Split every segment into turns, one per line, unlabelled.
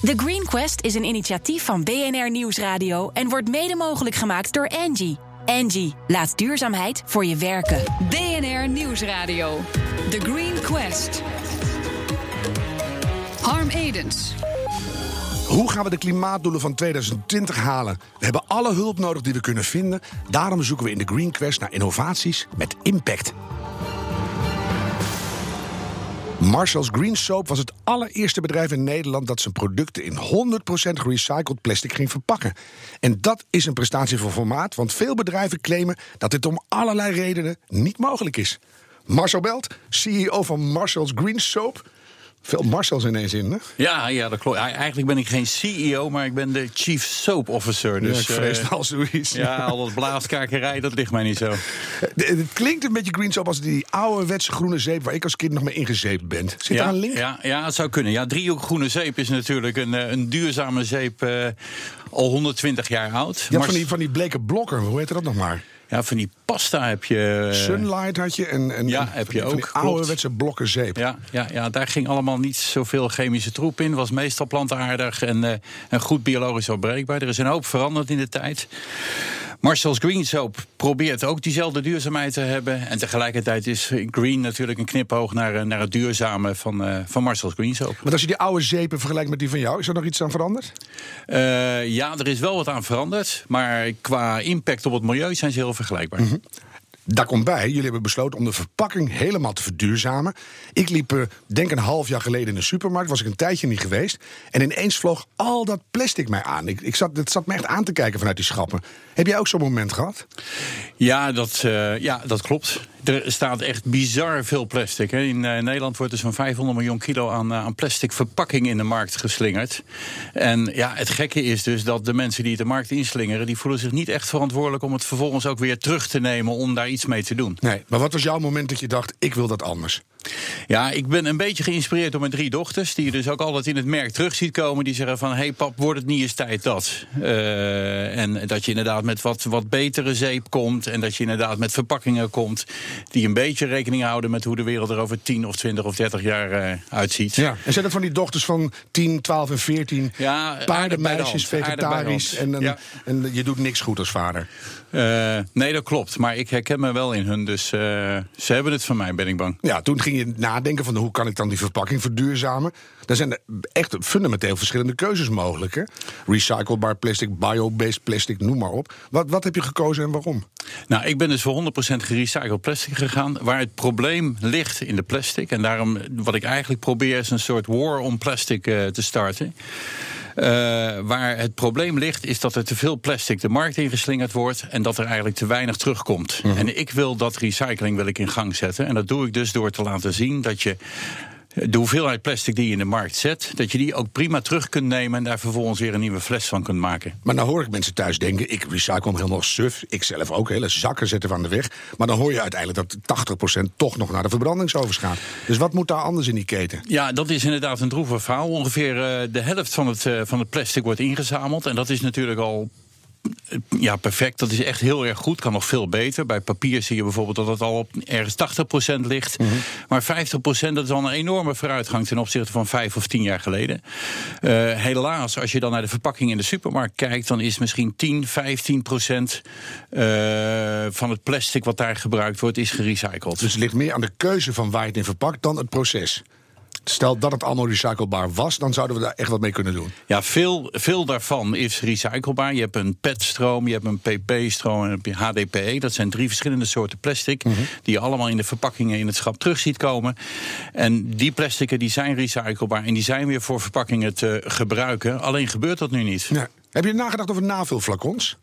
The Green Quest is een initiatief van BNR Nieuwsradio en wordt mede mogelijk gemaakt door Angie. Angie, laat duurzaamheid voor je werken.
BNR Nieuwsradio. The Green Quest. Harm Edens.
Hoe gaan we de klimaatdoelen van 2020 halen? We hebben alle hulp nodig die we kunnen vinden. Daarom zoeken we in de Green Quest naar innovaties met impact. Marshall's Green Soap was het allereerste bedrijf in Nederland dat zijn producten in 100% gerecycled plastic ging verpakken. En dat is een prestatie voor formaat, want veel bedrijven claimen dat dit om allerlei redenen niet mogelijk is. Marcel Belt, CEO van Marshall's Green Soap. Veel Marcel's ineens in, hè?
Ja, ja, dat klopt. Eigenlijk ben ik geen CEO, maar ik ben de Chief Soap Officer. Dus,
ja, ik vrees
uh,
wel zoiets.
Ja, al dat blaaskakerij, dat ligt mij niet zo.
Het klinkt een beetje green soap als die ouderwetse groene zeep... waar ik als kind nog mee ingezeept ben. Zit
ja,
daar een link?
Ja, ja, het zou kunnen. Ja, driehoek groene zeep is natuurlijk een, een duurzame zeep... Uh, al 120 jaar oud.
Ja, van die, van die bleke blokken, hoe heet dat nog maar?
Ja, van die pasta heb je.
Sunlight had je en, en
ja, heb je ook.
ouderwetse blokken zeep.
Ja, ja, ja, daar ging allemaal niet zoveel chemische troep in. Was meestal plantaardig en, uh, en goed biologisch opbreekbaar. Er is een hoop veranderd in de tijd. Marshall's Green Soap probeert ook diezelfde duurzaamheid te hebben. En tegelijkertijd is green natuurlijk een knipoog naar, naar het duurzame van, uh, van Marshall's Green Soap.
Maar als je die oude zeepen vergelijkt met die van jou, is er nog iets aan veranderd?
Uh, ja, er is wel wat aan veranderd. Maar qua impact op het milieu zijn ze heel vergelijkbaar.
Mm -hmm. Daar komt bij, jullie hebben besloten om de verpakking helemaal te verduurzamen. Ik liep, uh, denk een half jaar geleden in de supermarkt, was ik een tijdje niet geweest. En ineens vloog al dat plastic mij aan. Ik, ik zat, het zat me echt aan te kijken vanuit die schappen. Heb jij ook zo'n moment gehad?
Ja, dat, uh, ja, dat klopt. Er staat echt bizar veel plastic. Hè. In uh, Nederland wordt er zo'n 500 miljoen kilo aan, uh, aan plastic verpakking in de markt geslingerd. En ja, het gekke is dus dat de mensen die het de markt inslingeren... die voelen zich niet echt verantwoordelijk om het vervolgens ook weer terug te nemen... om daar iets mee te doen.
Nee, maar wat was jouw moment dat je dacht, ik wil dat anders?
Ja, ik ben een beetje geïnspireerd door mijn drie dochters... die je dus ook altijd in het merk terug ziet komen. Die zeggen van, hé hey pap, wordt het niet eens tijd dat? Uh, en dat je inderdaad met wat, wat betere zeep komt... en dat je inderdaad met verpakkingen komt... die een beetje rekening houden met hoe de wereld er over 10 of 20 of 30 jaar uh, uitziet.
Ja, en zijn dat van die dochters van 10, 12 en 14...
Ja,
paardenmeisjes, vegetarisch... En,
ja.
en je doet niks goed als vader?
Uh, nee, dat klopt. Maar ik herken me wel in hun. Dus uh, ze hebben het van mij, ben ik bang.
Ja, toen ging je nadenken van hoe kan ik dan die verpakking verduurzamen. Daar zijn er echt fundamenteel verschillende keuzes mogelijk. Hè? Recyclebaar plastic, bio-based plastic, noem maar op. Wat, wat heb je gekozen en waarom?
Nou, ik ben dus voor 100% gerecycled plastic gegaan. Waar het probleem ligt in de plastic. En daarom, wat ik eigenlijk probeer, is een soort war on plastic uh, te starten. Uh, waar het probleem ligt, is dat er te veel plastic de markt ingeslingerd wordt en dat er eigenlijk te weinig terugkomt. Mm -hmm. En ik wil dat recycling wil ik in gang zetten. En dat doe ik dus door te laten zien dat je de hoeveelheid plastic die je in de markt zet, dat je die ook prima terug kunt nemen en daar vervolgens weer een nieuwe fles van kunt maken.
Maar dan hoor ik mensen thuis denken: ik recycle hem helemaal suf. Ik zelf ook, hele zakken zetten van de weg. Maar dan hoor je uiteindelijk dat 80% toch nog naar de verbrandingsovens gaat. Dus wat moet daar anders in die keten?
Ja, dat is inderdaad een droevig verhaal. Ongeveer uh, de helft van het, uh, van het plastic wordt ingezameld. En dat is natuurlijk al ja, perfect. Dat is echt heel erg goed. Kan nog veel beter. Bij papier zie je bijvoorbeeld dat het al op ergens 80% ligt.
Mhm.
Mm -hmm. Maar 50% dat is al een enorme vooruitgang ten opzichte van vijf of tien jaar geleden. Uh, helaas, als je dan naar de verpakking in de supermarkt kijkt, dan is misschien 10, 15% uh, van het plastic wat daar gebruikt wordt, is gerecycled.
Dus het ligt meer aan de keuze van waar je het in verpakt dan het proces. Stel dat het allemaal recyclebaar was, dan zouden we daar echt wat mee kunnen doen.
Ja, veel, veel daarvan is recyclebaar. Je hebt een PET-stroom, je hebt een PP-stroom en een HDPE. Dat zijn drie verschillende soorten plastic...
Mhm.
Mm -hmm. die je allemaal in de verpakkingen in het schap terug ziet komen. En die plastieken die zijn recyclebaar... en die zijn weer voor verpakkingen te gebruiken. Alleen gebeurt dat nu niet.
Ja. Heb je nagedacht over navulflacons?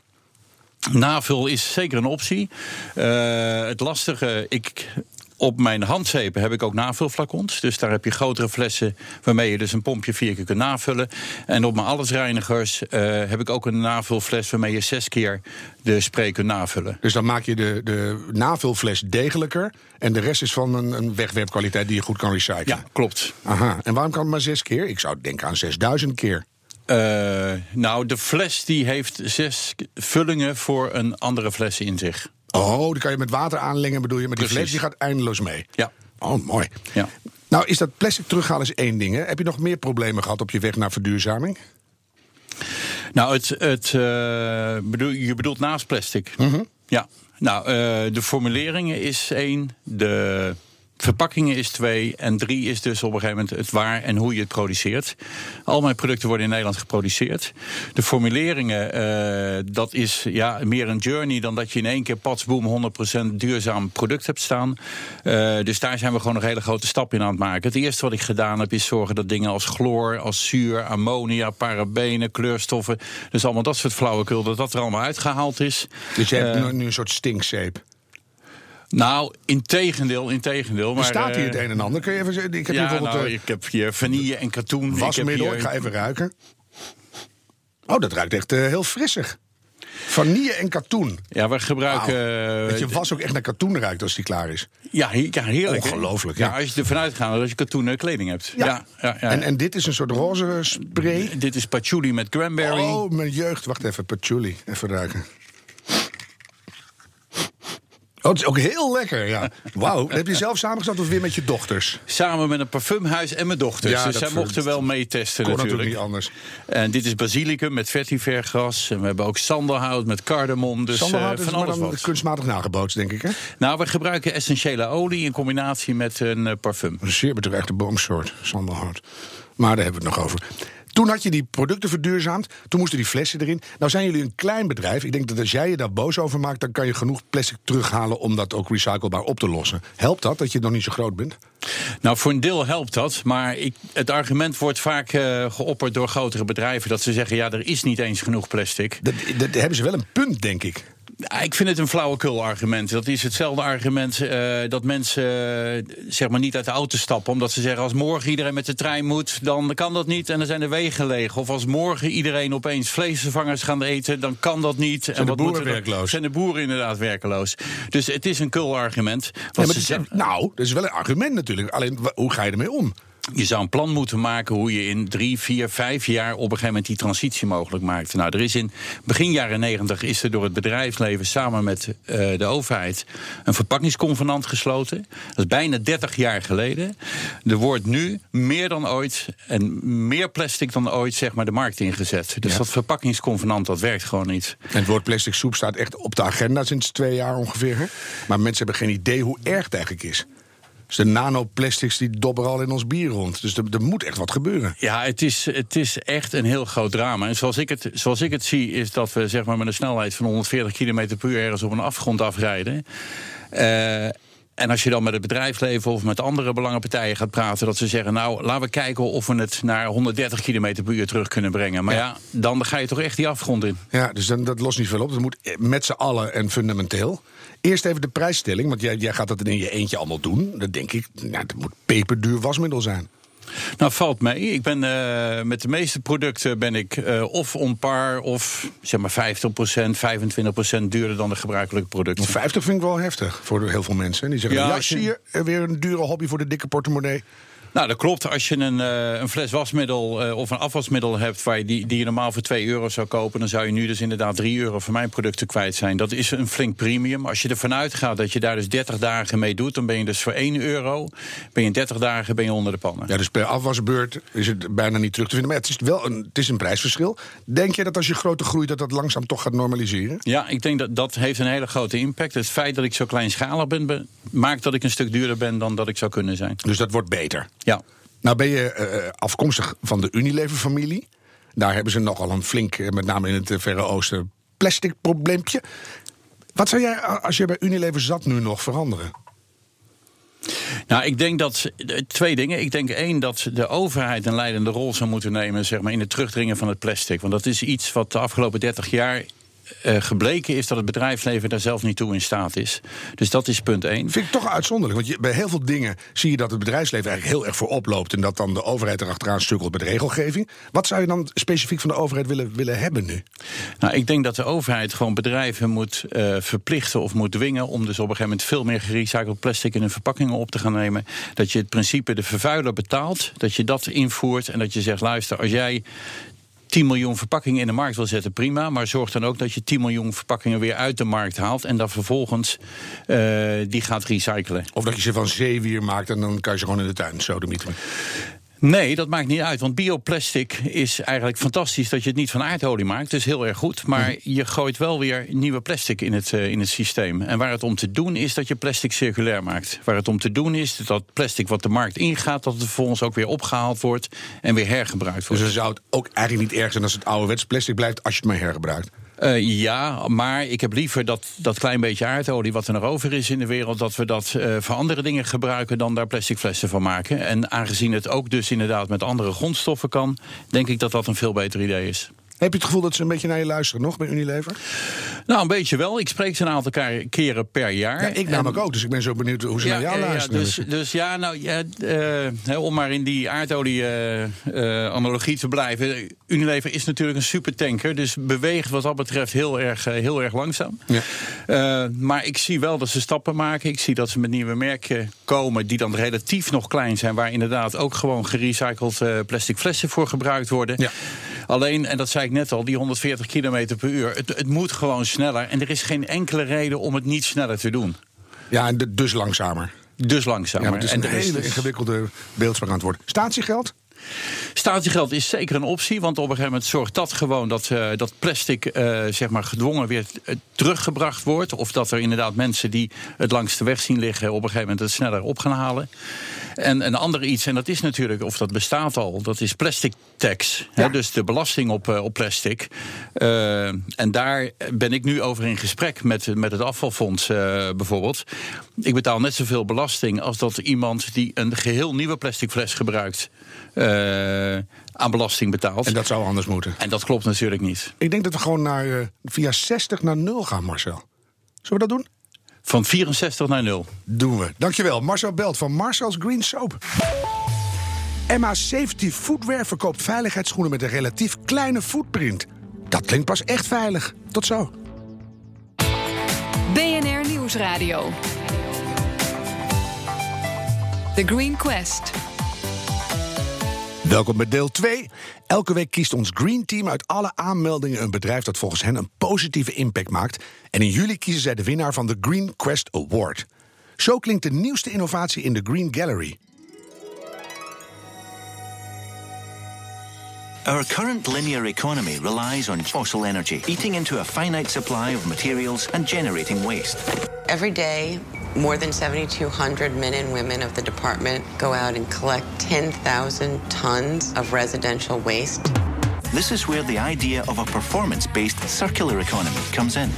Navul is zeker een optie. Uh, het lastige, ik op mijn handzeepen heb ik ook navulflacons. Dus daar heb je grotere flessen waarmee je dus een pompje vier keer kunt navullen. En op mijn allesreinigers uh, heb ik ook een navulfles waarmee je zes keer de spray kunt navullen.
Dus dan maak je de, de navulfles degelijker. En de rest is van een, een wegwerpkwaliteit die je goed kan recyclen.
Ja, klopt.
Aha. En waarom kan het maar zes keer? Ik zou denken aan 6000 keer.
Uh, nou, de fles die heeft zes vullingen voor een andere fles in zich.
Oh, die kan je met water aanlengen, bedoel je? Maar die fles die gaat eindeloos mee.
Ja.
Oh, mooi.
Ja.
Nou, is dat plastic terughalen is één ding. Hè? Heb je nog meer problemen gehad op je weg naar verduurzaming?
Nou, het, het, uh, bedoel, je bedoelt naast plastic. Ja. Nou, uh, de formuleringen is één. De Verpakkingen is twee. En drie is dus op een gegeven moment het waar en hoe je het produceert. Al mijn producten worden in Nederland geproduceerd. De formuleringen, uh, dat is ja, meer een journey dan dat je in één keer patsboom 100% duurzaam product hebt staan. Uh, dus daar zijn we gewoon een hele grote stap in aan het maken. Het eerste wat ik gedaan heb is zorgen dat dingen als chloor, als zuur, ammonia, parabenen, kleurstoffen. Dus allemaal dat soort flauwekul, dat dat er allemaal uitgehaald is.
Dus je hebt uh, nu een soort stinkzeep?
Nou, in tegendeel, in tegendeel. Maar,
er staat hier het een en ander. Kun je even zeggen? Ik heb
ja,
hier bijvoorbeeld.
Nou, ik heb hier vanille en katoen.
Wasmiddel, ik,
hier...
ik ga even ruiken. Oh, dat ruikt echt uh, heel frissig. Vanille en katoen.
Ja, we gebruiken.
Wow. Dat je was ook echt naar katoen ruikt als die klaar is.
Ja, ja heerlijk.
Ongelooflijk.
Ja. ja. als je ervan uitgaat dat je katoenen kleding hebt. Ja. ja, ja,
En, en dit is een soort roze spray.
Dit is patchouli met cranberry.
Oh, mijn jeugd. Wacht even, patchouli. Even ruiken. Oh, het is ook heel lekker, ja. Wauw. Heb je zelf samengesteld of weer met je dochters?
Samen met een parfumhuis en mijn dochters. Ja, dus zij mochten wel meetesten natuurlijk.
natuurlijk niet anders.
En dit is basilicum met vetivergras. En we hebben ook sandelhout met cardamom. Dus
sandelhout
uh,
van
alles wat.
kunstmatig nagebootst, denk ik, hè?
Nou, we gebruiken essentiële olie in combinatie met een uh, parfum.
Een zeer bedreigde boomsoort, sandelhout. Maar daar hebben we het nog over. Toen had je die producten verduurzaamd. Toen moesten die flessen erin. Nou zijn jullie een klein bedrijf. Ik denk dat als jij je daar boos over maakt, dan kan je genoeg plastic terughalen om dat ook recyclebaar op te lossen. Helpt dat dat je nog niet zo groot bent?
Nou, voor een deel helpt dat. Maar ik, het argument wordt vaak uh, geopperd door grotere bedrijven. Dat ze zeggen: ja, er is niet eens genoeg plastic.
Dat, dat hebben ze wel een punt, denk ik.
Ik vind het een flauwekul argument. Dat is hetzelfde argument uh, dat mensen uh, zeg maar niet uit de auto stappen. Omdat ze zeggen als morgen iedereen met de trein moet, dan kan dat niet. En dan zijn de wegen leeg. Of als morgen iedereen opeens vleesvervangers gaan eten, dan kan dat niet.
Zijn
en
de
wat
boeren werkloos?
Zijn de boeren inderdaad werkeloos. Dus het is een kul argument.
Ja, maar is, nou, dat is wel een argument natuurlijk. Alleen, hoe ga je ermee om?
Je zou een plan moeten maken hoe je in drie, vier, vijf jaar op een gegeven moment die transitie mogelijk maakt. Nou, er is in begin jaren negentig is er door het bedrijfsleven samen met uh, de overheid een verpakkingsconvenant gesloten. Dat is bijna 30 jaar geleden. Er wordt nu meer dan ooit en meer plastic dan ooit zeg maar de markt ingezet. Dus ja. dat verpakkingsconvenant dat werkt gewoon niet.
En het woord plastic soep staat echt op de agenda sinds twee jaar ongeveer. Hè? Maar mensen hebben geen idee hoe erg het eigenlijk is. Dus de nanoplastics die dobberen al in ons bier rond. Dus er, moet echt wat gebeuren.
Ja, het is, het is echt een heel groot drama. En zoals ik, het, zoals ik het zie, is dat we zeg maar, met een snelheid van 140 km per uur ergens op een afgrond afrijden. Uh, en als je dan met het bedrijfsleven of met andere belangenpartijen gaat praten, dat ze zeggen: Nou, laten we kijken of we het naar 130 km per uur terug kunnen brengen. Maar ja, ja dan ga je toch echt die afgrond in.
Ja, dus dan, dat lost niet veel op. Dat moet met z'n allen en fundamenteel. Eerst even de prijsstelling, want jij, jij gaat dat in je eentje allemaal doen. Dat denk ik, nou, dat moet peperduur wasmiddel zijn.
Nou, valt mee. Ik ben uh, met de meeste producten ben ik uh, of on par of zeg maar 50%, 25% duurder dan de gebruikelijke producten.
50 vind ik wel heftig voor heel veel mensen. Die zeggen: Ja, ja zie je, weer een dure hobby voor de dikke portemonnee.
Nou, dat klopt. Als je een, uh, een fles wasmiddel uh, of een afwasmiddel hebt... Waar je die, die je normaal voor 2 euro zou kopen... dan zou je nu dus inderdaad 3 euro voor mijn producten kwijt zijn. Dat is een flink premium. Als je ervan uitgaat dat je daar dus 30 dagen mee doet... dan ben je dus voor 1 euro, ben je 30 dagen ben je onder de pannen.
Ja, dus per afwasbeurt is het bijna niet terug te vinden. Maar het is wel een, het is een prijsverschil. Denk je dat als je groter groeit... dat dat langzaam toch gaat normaliseren?
Ja, ik denk dat dat heeft een hele grote impact. Het feit dat ik zo kleinschalig ben... maakt dat ik een stuk duurder ben dan dat ik zou kunnen zijn.
Dus dat wordt beter?
Ja.
Nou ben je uh, afkomstig van de Unilever-familie. Daar hebben ze nogal een flink, met name in het Verre Oosten, plastic probleempje. Wat zou jij, als je bij Unilever zat, nu nog veranderen?
Nou, ik denk dat twee dingen. Ik denk één dat de overheid een leidende rol zou moeten nemen zeg maar, in het terugdringen van het plastic. Want dat is iets wat de afgelopen 30 jaar uh, gebleken is dat het bedrijfsleven daar zelf niet toe in staat is. Dus dat is punt één.
Vind ik toch uitzonderlijk. Want je, bij heel veel dingen zie je dat het bedrijfsleven eigenlijk heel erg voor oploopt. En dat dan de overheid erachteraan sukkelt met regelgeving. Wat zou je dan specifiek van de overheid willen, willen hebben nu?
Nou, ik denk dat de overheid gewoon bedrijven moet uh, verplichten of moet dwingen. om dus op een gegeven moment veel meer gerecycled plastic in hun verpakkingen op te gaan nemen. Dat je het principe de vervuiler betaalt. Dat je dat invoert en dat je zegt: luister, als jij 10 miljoen verpakkingen in de markt wil zetten, prima. Maar zorg dan ook dat je 10 miljoen verpakkingen weer uit de markt haalt. En dat vervolgens uh, die gaat recyclen.
Of dat je ze van zeewier maakt en dan kan je ze gewoon in de tuin zo de
Nee, dat maakt niet uit. Want bioplastic is eigenlijk fantastisch dat je het niet van aardolie maakt. Dat is heel erg goed. Maar mhm. je gooit wel weer nieuwe plastic in het, uh, in het systeem. En waar het om te doen is dat je plastic circulair maakt. Waar het om te doen is dat plastic wat de markt ingaat... dat het vervolgens ook weer opgehaald wordt en weer hergebruikt wordt.
Dus dan zou het ook eigenlijk niet erg zijn als het ouderwets plastic blijft... als je het maar hergebruikt?
Uh, ja, maar ik heb liever dat, dat klein beetje aardolie wat er nog over is in de wereld, dat we dat uh, voor andere dingen gebruiken dan daar plastic flessen van maken. En aangezien het ook dus inderdaad met andere grondstoffen kan, denk ik dat dat een veel beter idee is.
Heb je het gevoel dat ze een beetje naar je luisteren nog bij Unilever?
Nou, een beetje wel. Ik spreek ze een aantal keren per jaar.
Ja, ik namelijk ook, dus ik ben zo benieuwd hoe ze naar jou luisteren.
Ja, dus, dus ja, nou, ja, uh, om maar in die aardolie-analogie uh, te blijven. Unilever is natuurlijk een supertanker, dus beweegt wat dat betreft heel erg, heel erg langzaam. Ja. maar ik zie wel dat ze stappen maken. Ik zie dat ze met nieuwe merken komen die dan relatief nog klein zijn, waar inderdaad ook gewoon gerecycled plastic flessen voor gebruikt worden. Ja. Alleen, en dat zei ik net al, die 140 km per uur. Het, het moet gewoon sneller. En er is geen enkele reden om het niet sneller te doen.
Ja, en dus langzamer.
Dus langzamer.
Ja, het is een hele ingewikkelde beeldspraak aan het worden. Statiegeld?
Statiegeld is zeker een optie, want op een gegeven moment zorgt dat gewoon dat, uh, dat plastic uh, zeg maar gedwongen weer eh, teruggebracht wordt. Of dat er inderdaad mensen die het langs de weg zien liggen op een gegeven moment het sneller op gaan halen. En een ander iets, en dat is natuurlijk, of dat bestaat al, dat is plastic tax. Hè, dus de belasting op, op plastic. En daar ben ik nu over in gesprek met, met het afvalfonds bijvoorbeeld. Ik betaal net zoveel belasting als dat iemand die een geheel nieuwe plastic fles gebruikt. Uh, aan belasting betaalt.
En dat zou anders moeten.
En dat klopt natuurlijk niet.
Ik denk dat we gewoon naar, via 60 naar 0 gaan, Marcel. Zullen we dat doen?
Van 64 naar 0.
Doen we. Dankjewel. Marcel Belt van Marcel's Green Soap. Emma Safety Footwear verkoopt veiligheidsschoenen met een relatief kleine footprint. Dat klinkt pas echt veilig. Tot zo.
BNR Nieuwsradio. The Green Quest.
Welkom bij deel 2. Elke week kiest ons Green Team uit alle aanmeldingen een bedrijf dat volgens hen een positieve impact maakt. En in juli kiezen zij de winnaar van de Green Quest Award. Zo klinkt de nieuwste innovatie in de Green Gallery.
Our current linear economy relies on fossil energy, eating into a finite supply of materials and generating waste.
Every day, more than 7,200 men and women of the department go out and collect 10,000 tons of residential waste.
This is where the idea of a performance based circular economy comes in.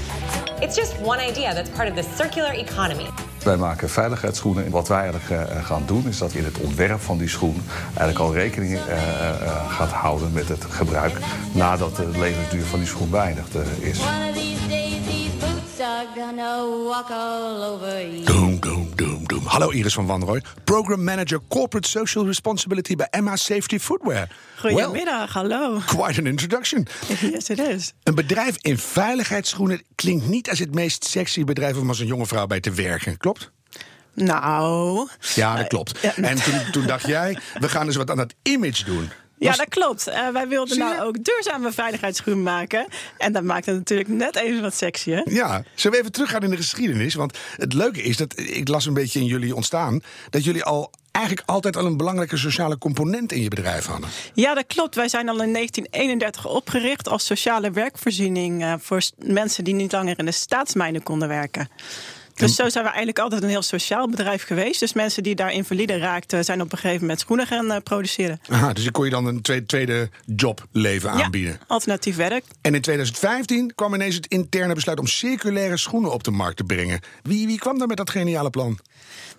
It's just one idea that's part of the circular economy.
Wij maken veiligheidsschoenen. En wat wij eigenlijk uh, gaan doen, is dat in het ontwerp van die schoen eigenlijk al rekening uh, uh, gaat houden met het gebruik nadat de levensduur van die schoen beëindigd is.
Doom, doom, doom, doom. Hallo Iris van Wanrooy, Program Manager Corporate Social Responsibility bij Emma Safety Footwear.
Goedemiddag, well, hallo.
Quite an introduction.
Yes, it is.
Een bedrijf in veiligheidsschoenen klinkt niet als het meest sexy bedrijf om als een jonge vrouw bij te werken, klopt?
Nou.
Ja, dat klopt. En toen, toen dacht jij, we gaan dus wat aan dat image doen.
Ja, dat klopt. Uh, wij wilden nou ook duurzame veiligheidsschoenen maken. En dat maakt het natuurlijk net even wat sexy, hè?
Ja, zullen we even teruggaan in de geschiedenis? Want het leuke is dat, ik las een beetje in jullie ontstaan... dat jullie al eigenlijk altijd al een belangrijke sociale component in je bedrijf hadden.
Ja, dat klopt. Wij zijn al in 1931 opgericht als sociale werkvoorziening... Uh, voor mensen die niet langer in de staatsmijnen konden werken. Dus zo zijn we eigenlijk altijd een heel sociaal bedrijf geweest. Dus mensen die daar invalide raakten, zijn op een gegeven moment schoenen gaan uh, produceren.
Aha, dus ik kon je dan een tweede, tweede jobleven aanbieden. Ja,
alternatief werk.
En in 2015 kwam ineens het interne besluit om circulaire schoenen op de markt te brengen. Wie, wie kwam daar met dat geniale plan?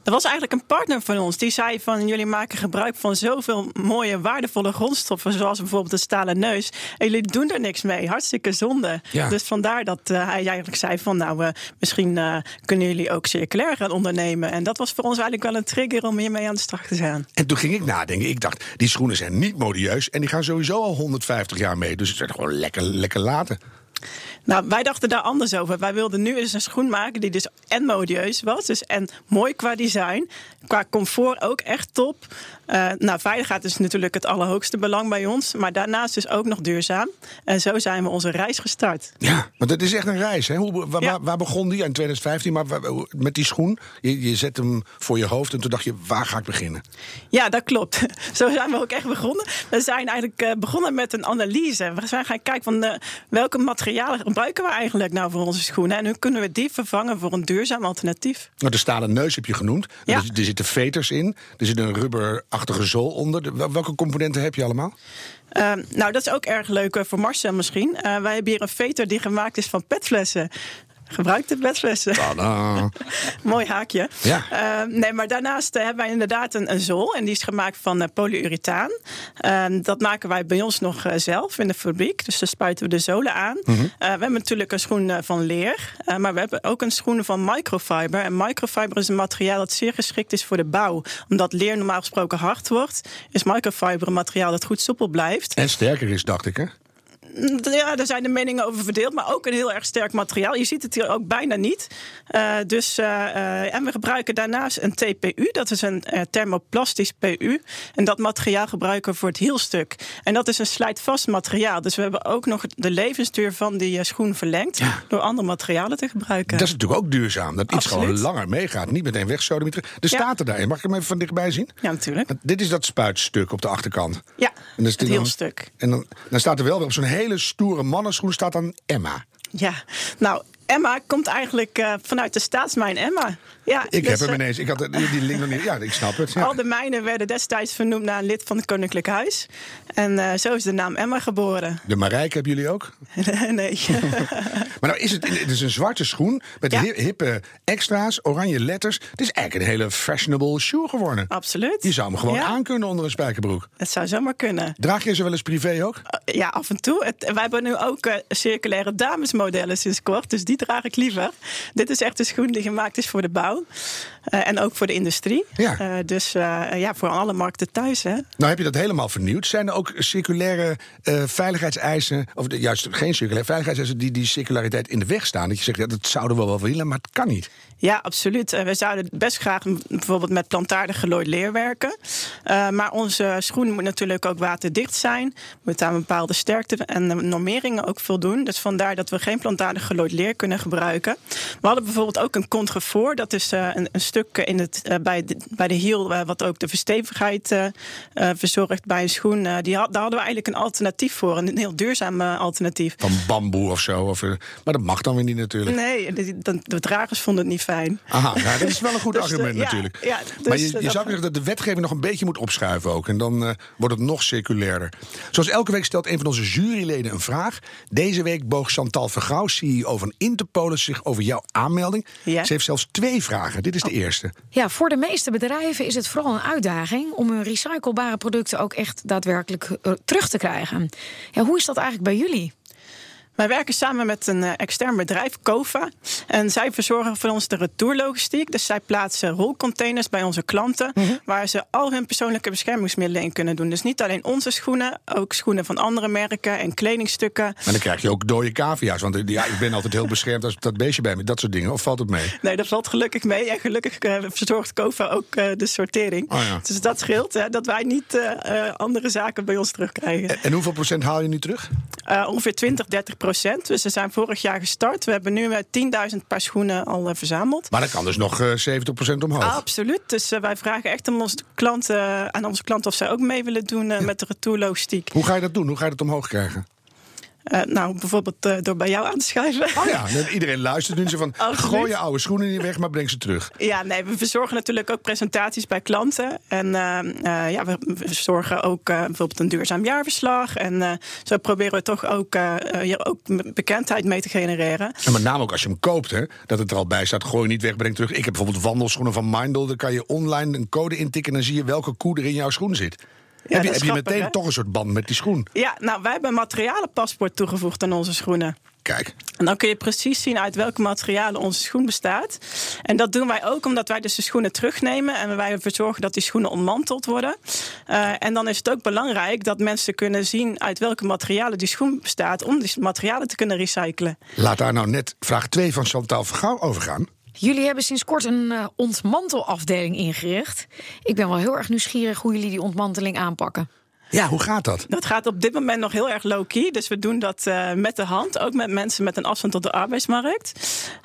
Er was eigenlijk een partner van ons die zei van jullie maken gebruik van zoveel mooie waardevolle grondstoffen zoals bijvoorbeeld de stalen neus en jullie doen er niks mee, hartstikke zonde. Ja. Dus vandaar dat uh, hij eigenlijk zei van nou uh, misschien uh, kunnen jullie ook circulair gaan ondernemen en dat was voor ons eigenlijk wel een trigger om hiermee aan de slag te zijn.
En toen ging ik nadenken, ik dacht die schoenen zijn niet modieus en die gaan sowieso al 150 jaar mee, dus het is gewoon lekker lekker laten.
Nou, wij dachten daar anders over. Wij wilden nu eens een schoen maken die dus en modieus was. Dus en mooi qua design. Qua comfort ook echt top. Uh, nou, veiligheid is natuurlijk het allerhoogste belang bij ons. Maar daarnaast dus ook nog duurzaam. En zo zijn we onze reis gestart.
Ja, want het is echt een reis. Hè? Hoe, waar, waar, begon die? In 2015, maar met die schoen. Je, je zet hem voor je hoofd en toen dacht je, waar ga ik beginnen?
Ja, dat klopt. Zo zijn we ook echt begonnen. We zijn eigenlijk uh, begonnen met een analyse. We zijn gaan kijken van uh, welke materialen gebruiken we eigenlijk nou voor onze schoenen. En hoe kunnen we die vervangen voor een duurzaam alternatief?
Nou, de stalen neus heb je genoemd. Ja. Er, er zitten veters in. Er zit een rubberachtige zool onder. Welke componenten heb je allemaal?
Uh, nou, dat is ook erg leuk uh, voor Marcel misschien. Uh, wij hebben hier een veter die gemaakt is van petflessen gebruikte petflessen. Mooi haakje. Ja. Uh, nee, maar daarnaast uh, hebben wij inderdaad een, een zool. En die is gemaakt van uh, polyurethaan. Ehm, dat maken wij bij ons nog zelf in de fabriek. Dus daar spuiten we de zolen aan. Mm -hmm. we hebben natuurlijk een schoen van leer. maar we hebben ook een schoen van microfiber. En microfiber is een materiaal dat zeer geschikt is voor de bouw. Omdat leer normaal gesproken hard wordt... is microfiber een materiaal dat goed soepel blijft.
En sterker is, dacht ik, hè?
Ja, daar zijn de meningen over verdeeld, maar ook een heel erg sterk materiaal. Je ziet het hier ook bijna niet. Uh, dus, uh, en we gebruiken daarnaast een TPU, dat is een uh, thermoplastisch PU. En dat materiaal gebruiken we voor het hielstuk. En dat is een slijtvast materiaal. Dus we hebben ook nog de levensduur van die schoen verlengd ja. door andere materialen te gebruiken.
Dat is natuurlijk ook duurzaam, dat iets gewoon langer meegaat. Niet meteen wegsodemieteren. De ja. staat er daarin. Mag ik hem even van dichtbij zien?
Ja, natuurlijk.
Dit is dat spuitstuk op de achterkant.
Ja, en het hielstuk.
En dan, dan staat er wel weer op zo'n hele stoere mannenschoen staat dan Emma.
Ja, nou, Emma komt eigenlijk uh, vanuit de staatsmijn Emma. Ja,
ik dus, heb hem ineens. Ik had die link nog niet. Ja, ik snap het. Ja.
Al de mijnen werden destijds vernoemd naar een lid van het Koninklijk Huis. En uh, zo is de naam Emma geboren.
De Marijke hebben jullie ook?
nee.
maar nou is het, het is een zwarte schoen met ja. hippe extra's, oranje letters. Het is eigenlijk een hele fashionable shoe geworden.
Absoluut.
Je zou hem gewoon ja. aankunnen onder een spijkerbroek.
Het zou zomaar kunnen.
Draag je ze wel eens privé ook?
Uh, ja, af en toe. Het, wij hebben nu ook uh, circulaire damesmodellen sinds kort. Dus die draag ik liever. Dit is echt een schoen die gemaakt is voor de bouw. Uh, en ook voor de industrie. Ja. Uh, dus uh, ja, voor alle markten thuis. Hè.
Nou heb je dat helemaal vernieuwd. Zijn er ook circulaire veiligheidseisen, of de, juist geen circulaire veiligheidseisen, die die circulariteit in de weg staan? Dat je zegt, ja, dat zouden we wel willen, maar het kan niet.
Ja, absoluut. we zouden best graag bijvoorbeeld met plantaardig gelooid leer werken. maar onze schoen moet natuurlijk ook waterdicht zijn. Moet aan bepaalde sterkte en normeringen ook voldoen. Dus vandaar dat we geen plantaardig gelooid leer kunnen gebruiken. We hadden bijvoorbeeld ook een contrefort. Dat is een, een stuk in het, uh, bij, de, bij de hiel, uh, wat ook de verstevigheid verzorgt bij een schoen. die had, daar hadden we eigenlijk een alternatief voor, een heel duurzaam alternatief.
Van bamboe of zo? Of, maar dat mag dan weer niet natuurlijk.
Nee, de, de, de dragers vonden het niet fijn.
Aha, nou, dat is wel een goed dus, argument natuurlijk. Ja, dus, maar je, je zou zeggen dat de wetgeving nog een beetje moet opschuiven ook. En dan wordt het nog circulairder. Zoals elke week stelt een van onze juryleden een vraag. Deze week boog Chantal Vergouw, CEO van Interpolis, zich over jouw aanmelding. Ja. Ze heeft zelfs twee vragen. Dit is de eerste.
Ja, voor de meeste bedrijven is het vooral een uitdaging om hun recyclebare producten ook echt daadwerkelijk eh, terug te krijgen. Ja, hoe is dat eigenlijk bij jullie?
Wij werken samen met een uh, extern bedrijf, Kova. En zij verzorgen voor ons de retourlogistiek. Dus zij plaatsen rolcontainers bij onze klanten. Mm -hmm. Waar ze al hun persoonlijke beschermingsmiddelen in kunnen doen. Dus niet alleen onze schoenen, ook schoenen van andere merken en kledingstukken.
En dan krijg je ook dode cavia's. Want ja, ik ben altijd heel beschermd als dat beestje bij me. Dat soort dingen. Of valt het mee?
Nee, dat valt gelukkig mee. En gelukkig uh, verzorgt Kova ook uh, de sortering. Oh, ja. Dus dat scheelt hè, dat wij niet andere zaken bij ons terugkrijgen.
En, en hoeveel procent haal je nu terug?
ongeveer 20, 30 procent. Dus we zijn vorig jaar gestart. We hebben nu met 10.000 paar schoenen al uh, verzameld.
Maar dan kan dus nog uh, 70% omhoog.
Ah, absoluut. Dus wij vragen echt aan onze klanten, aan onze klanten of zij ook mee willen doen met de retourlogistiek.
Hoe ga je dat doen? Hoe ga je dat omhoog krijgen?
Uh, nou, bijvoorbeeld uh, door bij jou aan te schuiven.
Oh ja, iedereen luistert nu. Van, gooi je oude schoenen niet weg, maar breng ze terug.
Ja, nee, we verzorgen natuurlijk ook presentaties bij klanten. En uh, ja, we verzorgen ook bijvoorbeeld een duurzaam jaarverslag. En zo proberen we toch ook, hier ook bekendheid mee te genereren.
En met name ook als je hem koopt, hè, dat het er al bij staat. Gooi niet weg, breng terug. Ik heb bijvoorbeeld wandelschoenen van Mindel. Daar kan je online een code intikken en dan zie je welke koe er in jouw schoen zit. Heb je, heb meteen
hè?
toch een soort band met die schoen.
Ja, nou, wij hebben een materialenpaspoort toegevoegd aan onze schoenen.
Kijk.
En dan kun je precies zien uit welke materialen onze schoen bestaat. En dat doen wij ook omdat wij dus de schoenen terugnemen en wij ervoor zorgen dat die schoenen ontmanteld worden. Eh, en dan is het ook belangrijk dat mensen kunnen zien uit welke materialen die schoen bestaat om die materialen te kunnen recyclen.
Laat daar nou net vraag 2 van Chantal Vergauw over gaan.
Jullie hebben sinds kort een eh, ontmantelafdeling ingericht. Ik ben wel heel erg nieuwsgierig hoe jullie die ontmanteling aanpakken.
Ja, hoe gaat dat?
Dat gaat op dit moment nog heel erg low-key. Dus we doen dat eh, met de hand. Ook met mensen met een afstand tot de arbeidsmarkt.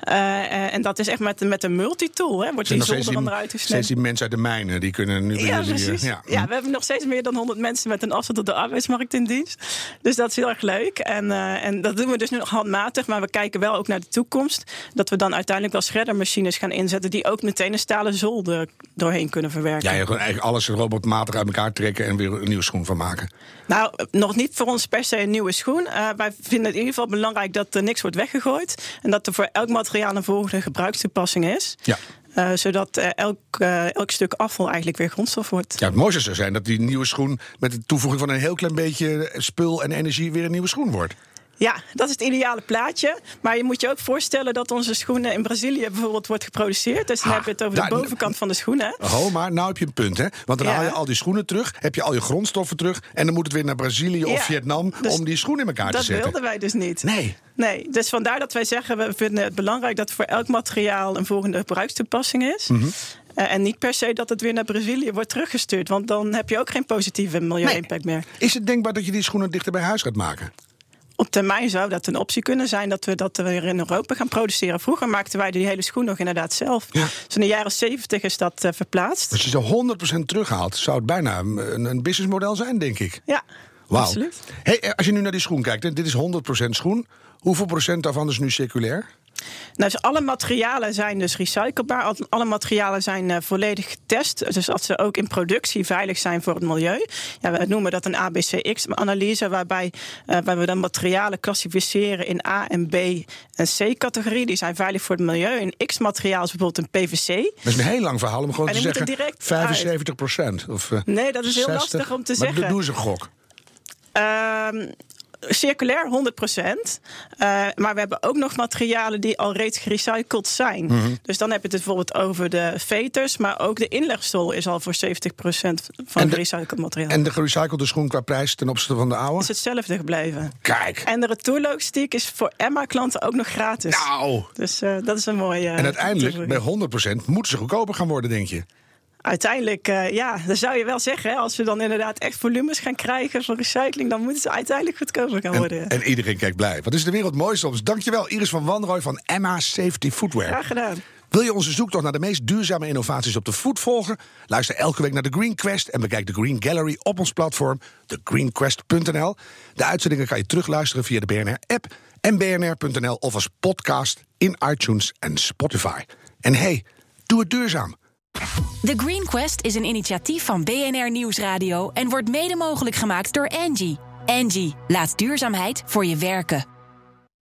Eh, eh, en dat is echt met, met een multitool. Hè. Wordt die
steeds
zolder
die,
eruit
steeds
gesneden.
die mensen uit de mijnen, die kunnen nu
Ja, precies.
ja.
Ja. we hebben nog steeds meer dan 100 mensen met een afstand tot de arbeidsmarkt in dienst. Dus dat is heel erg leuk. En, en dat doen we dus nu nog handmatig. Maar we kijken wel ook naar de toekomst. Dat we dan uiteindelijk wel shreddermachines gaan inzetten. die ook meteen een stalen zolder doorheen kunnen verwerken.
Ja, je gewoon eigenlijk alles robotmatig uit elkaar trekken en weer een nieuwe schoen van maken.
Nou, nog niet voor ons per se een nieuwe schoen. Eh, wij vinden het in ieder geval belangrijk dat er niks wordt weggegooid. En dat er voor elk materiaal een volgende gebruikstoepassing is.
Ja.
Eh, zodat eh, elk, elk stuk afval eigenlijk weer grondstof wordt.
Ja, het mooiste zou zijn dat die nieuwe schoen met de toevoeging van een heel klein beetje spul en energie weer een nieuwe schoen wordt.
Ja, dat is het ideale plaatje. Maar je moet je ook voorstellen dat onze schoenen in Brazilië bijvoorbeeld wordt geproduceerd. Dus dan
Ah,
heb je het over de bovenkant van de schoenen.
Oh, maar nou heb je een punt, hè? Want dan
Ja.
haal je al die schoenen terug, heb je al je grondstoffen terug... en dan moet het weer naar Brazilië of Vietnam
dus
om die schoen in elkaar te
Dat
zetten.
wilden wij dus niet.
Nee.
Nee, dus vandaar dat wij zeggen, we vinden het belangrijk dat voor elk materiaal een volgende gebruikstoepassing is.
Mhm.
Eh, en niet per se dat het weer naar Brazilië wordt teruggestuurd. Want dan heb je ook geen positieve milieu-impact meer.
Is het denkbaar dat je die schoenen dichter bij huis gaat maken?
Op termijn zou dat een optie kunnen zijn dat we dat weer in Europa gaan produceren. Vroeger maakten wij die hele schoen nog inderdaad zelf.
Ja.
Dus in de jaren 70 is dat eh, verplaatst.
Als je ze 100% terughaalt, zou het bijna een, een businessmodel zijn, denk ik.
Ja,
Wauw.
absoluut.
Hey, eh, als je nu naar die schoen kijkt, dit is 100% schoen. Hoeveel procent daarvan is nu circulair?
Nou, dus alle materialen zijn dus recyclebaar. Al- Alle materialen zijn eh, volledig getest. Dus dat ze ook in productie veilig zijn voor het milieu. Ja, we noemen dat een ABCX-analyse, waarbij, eh, waar we dan materialen klassificeren in A en B en C-categorie. Die zijn veilig voor het milieu. In X-materiaal is bijvoorbeeld een PVC.
Dat is een heel lang verhaal om gewoon te zeggen
direct
75 procent. Of, eh,
Nee, dat is heel
60.
lastig om te
maar
zeggen.
doe eens een gok.
Ehm, circulair 100%. Eh, maar we hebben ook nog materialen die al reeds gerecycled zijn.
Mhm.
Dus dan heb je het bijvoorbeeld over de veters. Maar ook de inlegstol is al voor 70% van gerecycled materiaal.
En de gerecyclede schoen qua prijs ten opzichte van de oude?
is hetzelfde gebleven.
Kijk.
En de retourlogistiek is voor Emma-klanten ook nog gratis.
Nou.
Dus eh, dat is een mooie.
En uiteindelijk, bij 100% moeten ze goedkoper gaan worden, denk je?
Uiteindelijk, eh, ja, dat zou je wel zeggen. Hè, als we dan inderdaad echt volumes gaan krijgen van recycling, dan moeten ze uiteindelijk goedkoper gaan worden.
En, en iedereen kijkt blij. Wat is de wereld mooi soms. Dankjewel Iris van Wanrooy van Emma Safety Footwear.
Graag gedaan.
Wil je onze zoektocht naar de meest duurzame innovaties op de voet volgen? Luister elke week naar de Green Quest en bekijk de Green Gallery op ons platform, thegreenquest.nl. De uitzendingen kan je terugluisteren via de BNR-app en bnr.nl of als podcast in iTunes en Spotify. En hey, doe het duurzaam.
The Green Quest is een initiatief van BNR Nieuwsradio en wordt mede mogelijk gemaakt door Angie. Angie, laat duurzaamheid voor je werken.